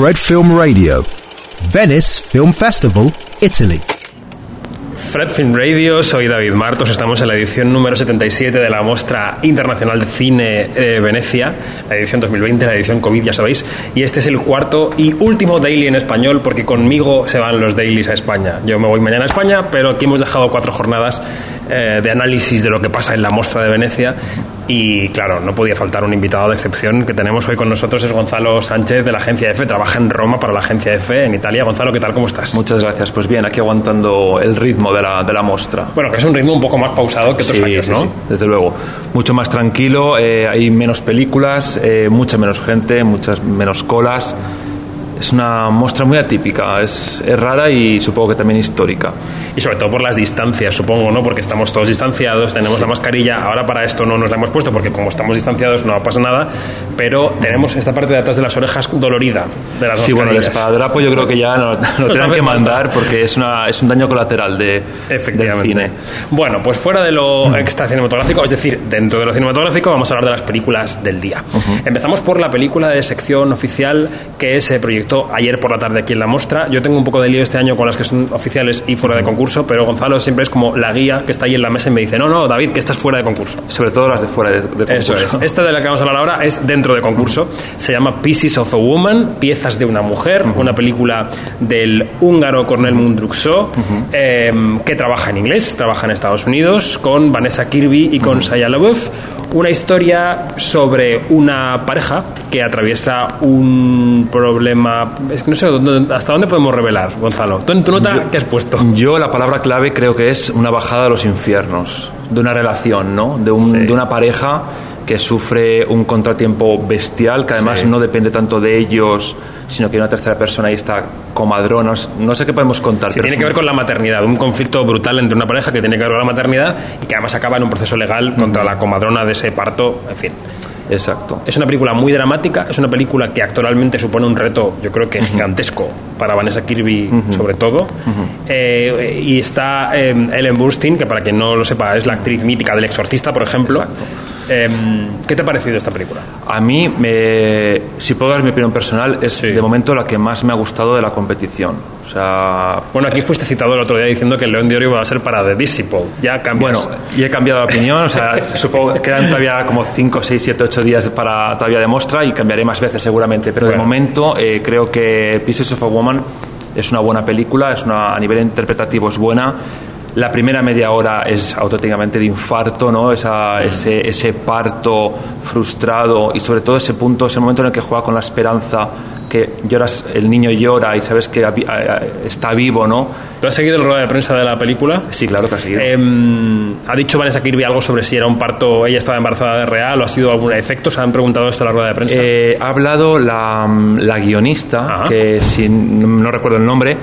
Fred Film Radio, Venice Film Festival, Italy. Fred Film Radio, soy David Martos, estamos en la edición número 77 de la Muestra Internacional de Cine de Venecia, la edición 2020, la edición COVID, ya sabéis, y este es el cuarto y último daily en español porque conmigo se van los dailies a España. Yo me voy mañana a España, pero aquí hemos dejado cuatro jornadas eh, de análisis de lo que pasa en la Muestra de Venecia y claro, no podía faltar un invitado de excepción que tenemos hoy con nosotros, es Gonzalo Sánchez de la agencia EFE, trabaja en Roma para la agencia EFE en Italia. Gonzalo, ¿qué tal? ¿Cómo estás? Muchas gracias. Pues bien, aquí aguantando el ritmo de la, de la muestra. Bueno, que es un ritmo un poco más pausado que otros Sí, años, sí, ¿no? sí, desde luego. Mucho más tranquilo, eh, hay menos películas, eh, mucha menos gente, muchas menos colas. Es una muestra muy atípica, es, es rara y supongo que también histórica. Y sobre todo por las distancias, supongo, ¿no? Porque estamos todos distanciados, tenemos la mascarilla. Ahora para esto no nos la hemos puesto porque como estamos distanciados no pasa nada, pero tenemos esta parte de atrás de las orejas dolorida de las Sí, bueno, el espadadrapo yo creo que ya no, lo Nos tienen que mandar porque es, una, es un daño colateral de, del Efectivamente. cine. Bueno, pues fuera de lo extra cinematográfico, es decir, dentro de lo cinematográfico, vamos a hablar de las películas del día. Empezamos por la película de sección oficial que se proyectó ayer por la tarde aquí en la Mostra. Yo tengo un poco de lío este año con las que son oficiales y fuera de concurso, pero Gonzalo siempre es como la guía que está ahí en la mesa y me dice, no, no, David, que estás fuera de concurso. Sobre todo las de fuera de, de concurso. Eso es. Esta de la que vamos a hablar ahora es dentro de concurso. Se llama Pieces of a Woman, Piezas de una mujer, una película del húngaro Cornel Mundruczó, eh, que trabaja en inglés, trabaja en Estados Unidos, con Vanessa Kirby y con Shia LaBeouf. Una historia sobre una pareja que atraviesa un problema... Es que no sé ¿dónde- hasta dónde podemos revelar, Gonzalo. ¿Tú en tu nota qué has puesto? Yo la palabra clave creo que es una bajada a los infiernos, de una relación, ¿no? De, un- Sí. de una pareja que sufre un contratiempo bestial, que además Sí. no depende tanto de ellos, sino que hay una tercera persona ahí está comadrona. No sé qué podemos contar. Sí, pero tiene que ver con la maternidad, un conflicto brutal entre una pareja que tiene que ver con la maternidad y que además acaba en un proceso legal contra la comadrona de ese parto, en fin. Exacto. Es una película muy dramática, es una película que actualmente supone un reto, yo creo que gigantesco para Vanessa Kirby sobre todo. Eh, y está eh, Ellen Burstyn, que para quien no lo sepa es la actriz mítica del Exorcista, por ejemplo. Exacto. Eh, ¿Qué te ha parecido esta película? A mí, me- si puedo dar mi opinión personal, es Sí. de momento la que más me ha gustado de la competición. O sea, Bueno, aquí fuiste citado el otro día diciendo que el León de Oro iba a ser para The Disciple. Ya cambias. Bueno, y he cambiado de opinión, o sea, supongo que quedan todavía como 5, 6, 7, 8 días para todavía de muestra y cambiaré más veces seguramente, pero Bueno. de momento eh, creo que Pieces of a Woman es una buena película, es una, a nivel interpretativo es buena. La primera media hora es auténticamente de infarto, ¿no? Esa, ese, ese parto frustrado y sobre todo ese punto, ese momento en el que juega con la esperanza, que lloras, el niño llora y sabes que está vivo, ¿no? ¿Tú has seguido el rueda de prensa de la película? Sí, claro que ha seguido. Em, ¿Ha dicho Vanessa Kirby algo sobre si era un parto, ella estaba embarazada de real o ha sido algún efecto? ¿Se han preguntado esto en la rueda de prensa? Eh, ha hablado la, la guionista, Ajá. que si, no recuerdo el nombre,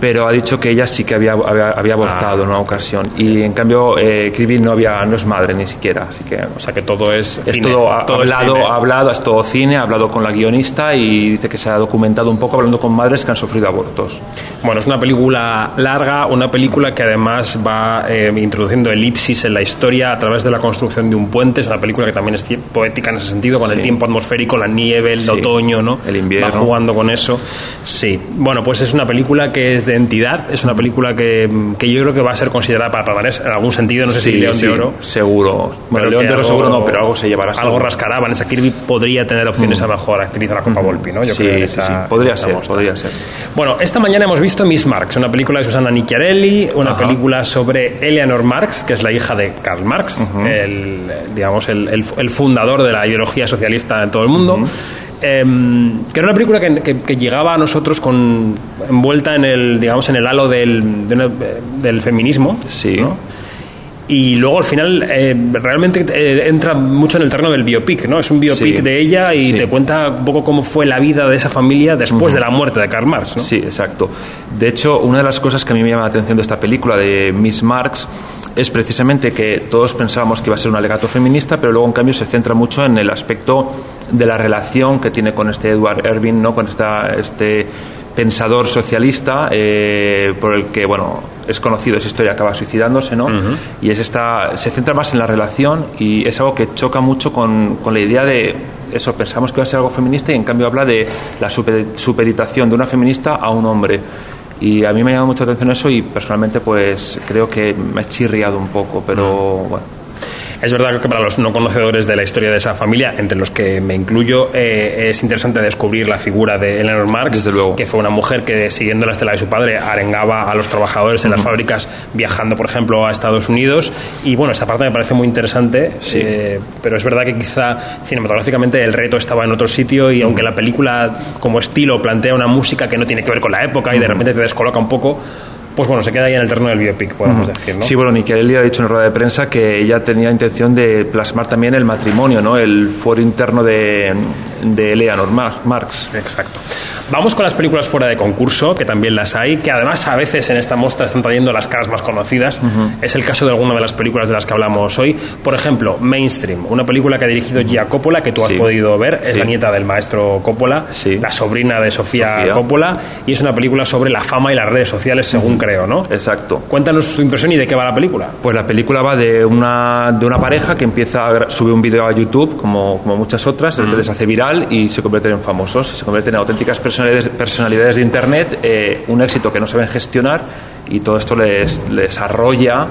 pero ha dicho que ella sí que había, había, había abortado en una ocasión. Y en cambio, eh, no, había, no es madre ni siquiera. Así que o sea que todo es. es cine, todo, ha, todo es hablado, cine. ha hablado, es todo cine, ha hablado con la guionista y dice que se ha documentado un poco hablando con madres que han sufrido abortos. Bueno, es una película larga, una película que además va eh, introduciendo elipsis en la historia a través de la construcción de un puente. Es una película que también es poética en ese sentido, con el Sí. tiempo atmosférico, la nieve, el Sí. otoño, ¿no? El invierno. Va jugando con eso. Sí. Bueno, pues es una película que es de entidad, es una película que, que yo creo que va a ser considerada para Palmares en algún sentido, no sé si León sí, de Oro. Seguro. Bueno, León de Oro seguro no, pero algo se llevará. Algo seguro. rascará. Vanessa Kirby podría tener opciones a mejor actriz de la Copa Volpi, ¿no? Yo sí, creo que sí. Podría ser, podría ser. Bueno, esta mañana hemos visto Miss Marx, una película de Susana Nicchiarelli, una Ajá. película sobre Eleanor Marx, que es la hija de Karl Marx, el, digamos, el, el- el fundador de la ideología socialista en todo el mundo. Em, que era una película que, que- que llegaba a nosotros con envuelta en el digamos en el halo del, de una- del feminismo Sí. ¿no? y luego al final eh, realmente eh, entra mucho en el terreno del biopic, ¿no? Es un biopic Sí. de ella y Sí. te cuenta un poco cómo fue la vida de esa familia después de la muerte de Karl Marx, ¿no? Sí, exacto. De hecho, una de las cosas que a mí me llama la atención de esta película de Miss Marx es precisamente que todos pensábamos que iba a ser un alegato feminista, pero luego en cambio se centra mucho en el aspecto de la relación que tiene con este Edward Irving, ¿no? con esta, este pensador socialista eh, por el que bueno es conocido esa historia acaba suicidándose no y es esta se centra más en la relación y es algo que choca mucho con, con la idea de eso, pensamos que va a ser algo feminista y en cambio habla de la super, superitación de una feminista a un hombre. Y a mí me ha llamado mucha atención eso y personalmente pues creo que me ha chirriado un poco, pero bueno es verdad que para los no conocedores de la historia de esa familia, entre los que me incluyo, eh, es interesante descubrir la figura de Eleanor Marx, que fue una mujer que, siguiendo la estela de su padre, arengaba a los trabajadores en las fábricas viajando, por ejemplo, a Estados Unidos. Y bueno, esa parte me parece muy interesante, eh, pero es verdad que quizá cinematográficamente el reto estaba en otro sitio y aunque la película como estilo plantea una música que no tiene que ver con la época y de repente te descoloca un poco, pues bueno, se queda ahí en el terreno del biopic, podemos decir, ¿no? Sí, bueno, Nikelli ha dicho en rueda de prensa que ella tenía intención de plasmar también el matrimonio, ¿no? El foro interno de, de Eleanor Marx. Exacto. Vamos con las películas fuera de concurso, que también las hay, que además a veces en esta muestra están trayendo las caras más conocidas. Es el caso de alguna de las películas de las que hablamos hoy. Por ejemplo, Mainstream, una película que ha dirigido Gia Coppola, que tú has podido ver, es la nieta del maestro Coppola, la sobrina de Sofía, Coppola, y es una película sobre la fama y las redes sociales, según creo, ¿no? Exacto. Cuéntanos su impresión y de qué va la película. Pues la película va de una, de una pareja que empieza a subir un vídeo a YouTube, como, como muchas otras, uh se hace viral y se convierten en famosos, se convierten en auténticas personalidades, personalidades de Internet eh, un éxito que no saben gestionar y todo esto les, les arrolla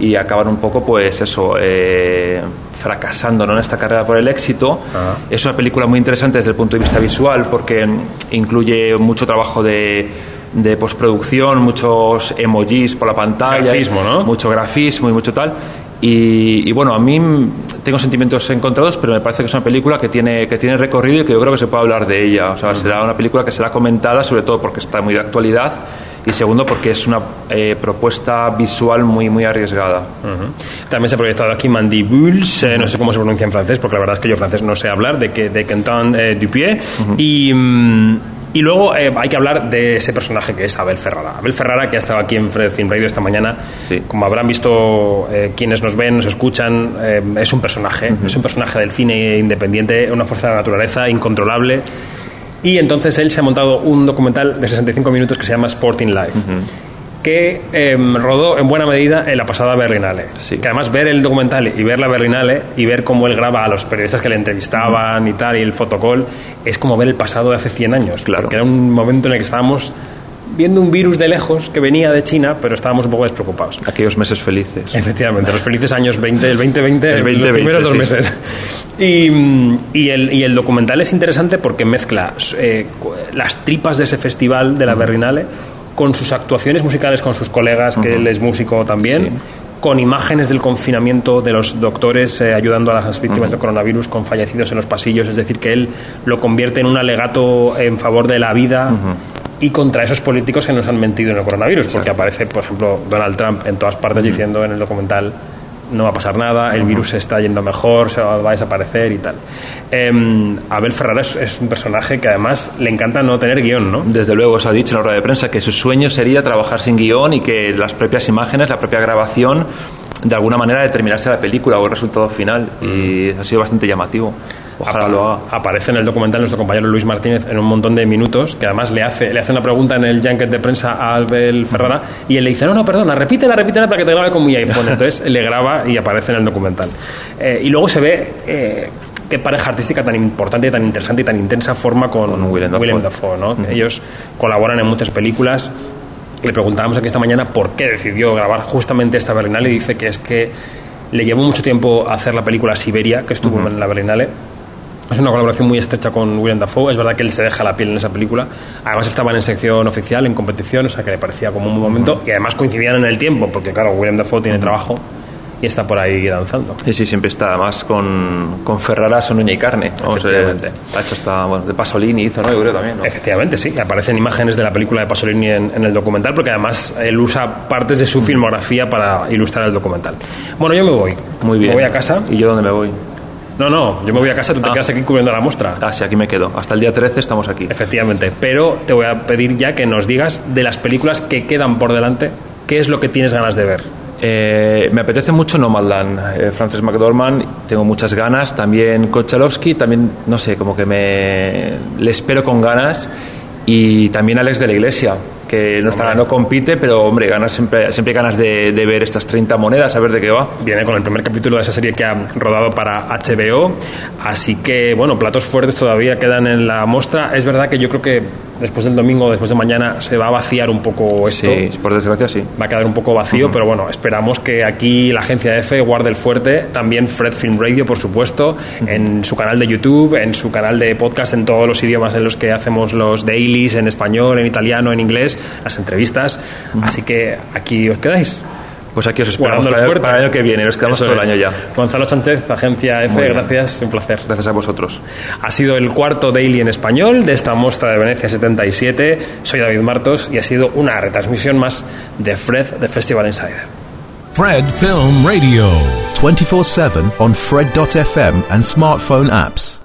y acaban un poco, pues eso, eh, fracasando en esta carrera por el éxito. Es una película muy interesante desde el punto de vista visual porque incluye mucho trabajo de, de postproducción, muchos emojis por la pantalla, grafismo, mucho grafismo y mucho tal. Y, bueno, a mí tengo sentimientos encontrados, pero me parece que es una película que tiene, que tiene recorrido y que yo creo que se puede hablar de ella. O sea, será una película que será comentada, sobre todo porque está muy de actualidad y segundo porque es una eh, propuesta visual muy muy arriesgada. También se ha proyectado aquí Mandibules, eh, no sé cómo se pronuncia en francés, porque la verdad es que yo francés no sé hablar, de, que, de Quentin eh, Dupieux. Y. Mm, y luego eh, hay que hablar de ese personaje que es Abel Ferrara. Abel Ferrara, que ha estado aquí en Fred Film Radio esta mañana, como habrán visto eh, quienes nos ven, nos escuchan, eh, es un personaje, es un personaje del cine independiente, una fuerza de la naturaleza incontrolable. Y entonces él se ha montado un documental de 65 minutos que se llama Sporting Life que em, rodó en buena medida en la pasada Berlinale. Que además ver el documental y ver la Berlinale y ver cómo él graba a los periodistas que le entrevistaban y tal, y el fotocall, es como ver el pasado de hace 100 años. Claro. Que era un momento en el que estábamos viendo un virus de lejos que venía de China, pero estábamos un poco despreocupados. Aquellos meses felices. Efectivamente, los felices años 20, el 2020, el 2020 los primeros dos meses. Y, y, el, y, el, documental es interesante porque mezcla eh, las tripas de ese festival de la Berlinale con sus actuaciones musicales con sus colegas, que él es músico también, con imágenes del confinamiento de los doctores eh, ayudando a las víctimas del coronavirus con fallecidos en los pasillos, es decir, que él lo convierte en un alegato en favor de la vida. Y contra esos políticos que nos han mentido en el coronavirus, porque aparece, por ejemplo, Donald Trump en todas partes diciendo en el documental no va a pasar nada, el virus se está yendo mejor, se va, a desaparecer y tal. Eh, Abel Ferrara es, un personaje que además le encanta no tener guion, ¿no? Desde luego, se ha dicho en la rueda de prensa que su sueño sería trabajar sin guion y que las propias imágenes, la propia grabación, de alguna manera determinase la película o el resultado final. Y ha sido bastante llamativo. Ojalá lo haga. Aparece en el documental nuestro compañero Luis Martínez en un montón de minutos, que además le hace, le hace una pregunta en el junket de prensa a Abel Ferrara y él le dice, no, no, perdona, repítela, repítela para que te grabe con mi iPhone. Entonces le graba y aparece en el documental. Eh, y luego se ve... Eh, qué pareja artística tan importante, tan interesante y tan intensa forma con, William Dafoe. ¿no? Ellos colaboran en muchas películas. Le preguntábamos aquí esta mañana por qué decidió grabar justamente esta Berlinale y dice que es que le llevó mucho tiempo hacer la película Siberia, que estuvo en la Berlinale, es una colaboración muy estrecha con William Dafoe. Es verdad que él se deja la piel en esa película. Además estaban en sección oficial, en competición, o sea que le parecía como un momento. Y además coincidían en el tiempo, porque claro, William Dafoe tiene trabajo y está por ahí danzando. Sí, sí, siempre está. Además con, con Ferrara son uña y carne. Efectivamente. ha hecho hasta, bueno, de Pasolini hizo, ¿no? Yo creo también, Efectivamente, sí. Aparecen imágenes de la película de Pasolini en, en, el documental, porque además él usa partes de su filmografía para ilustrar el documental. Bueno, yo me voy. Muy bien. Me voy a casa. ¿Y yo dónde me voy? No, no, yo me voy a casa, tú te ah. quedas aquí cubriendo la muestra. Ah, sí, aquí me quedo. Hasta el día 13 estamos aquí. Efectivamente, pero te voy a pedir ya que nos digas de las películas que quedan por delante, ¿qué es lo que tienes ganas de ver? Eh, me apetece mucho Nomadland, eh, Frances McDormand, tengo muchas ganas, también Kochalowski, también, no sé, como que me le espero con ganas, y también Alex de la Iglesia, que no, está, no compite, pero hombre, ganas siempre, siempre ganas de, de, ver estas 30 monedas, a ver de qué va. Viene con el primer capítulo de esa serie que ha rodado para HBO, así que bueno, platos fuertes todavía quedan en la muestra. Es verdad que yo creo que después del domingo, después de mañana, se va a vaciar un poco esto. Sí, por desgracia sí. Va a quedar un poco vacío, pero bueno, esperamos que aquí la agencia F guarde el fuerte. También Fred Film Radio, por supuesto, en su canal de YouTube, en su canal de podcast, en todos los idiomas en los que hacemos los dailies, en español, en italiano, en inglés, las entrevistas. Así que aquí os quedáis. Pues aquí os esperamos para, el, para el año que viene, nos quedamos todo el año ya. Gonzalo Sánchez, Agencia F, gracias, un placer. Gracias a vosotros. Ha sido el cuarto daily en español de esta muestra de Venecia 77. Soy David Martos y ha sido una retransmisión más de Fred de Festival Insider. Fred Film Radio. 24-7 on Fred.fm and smartphone apps.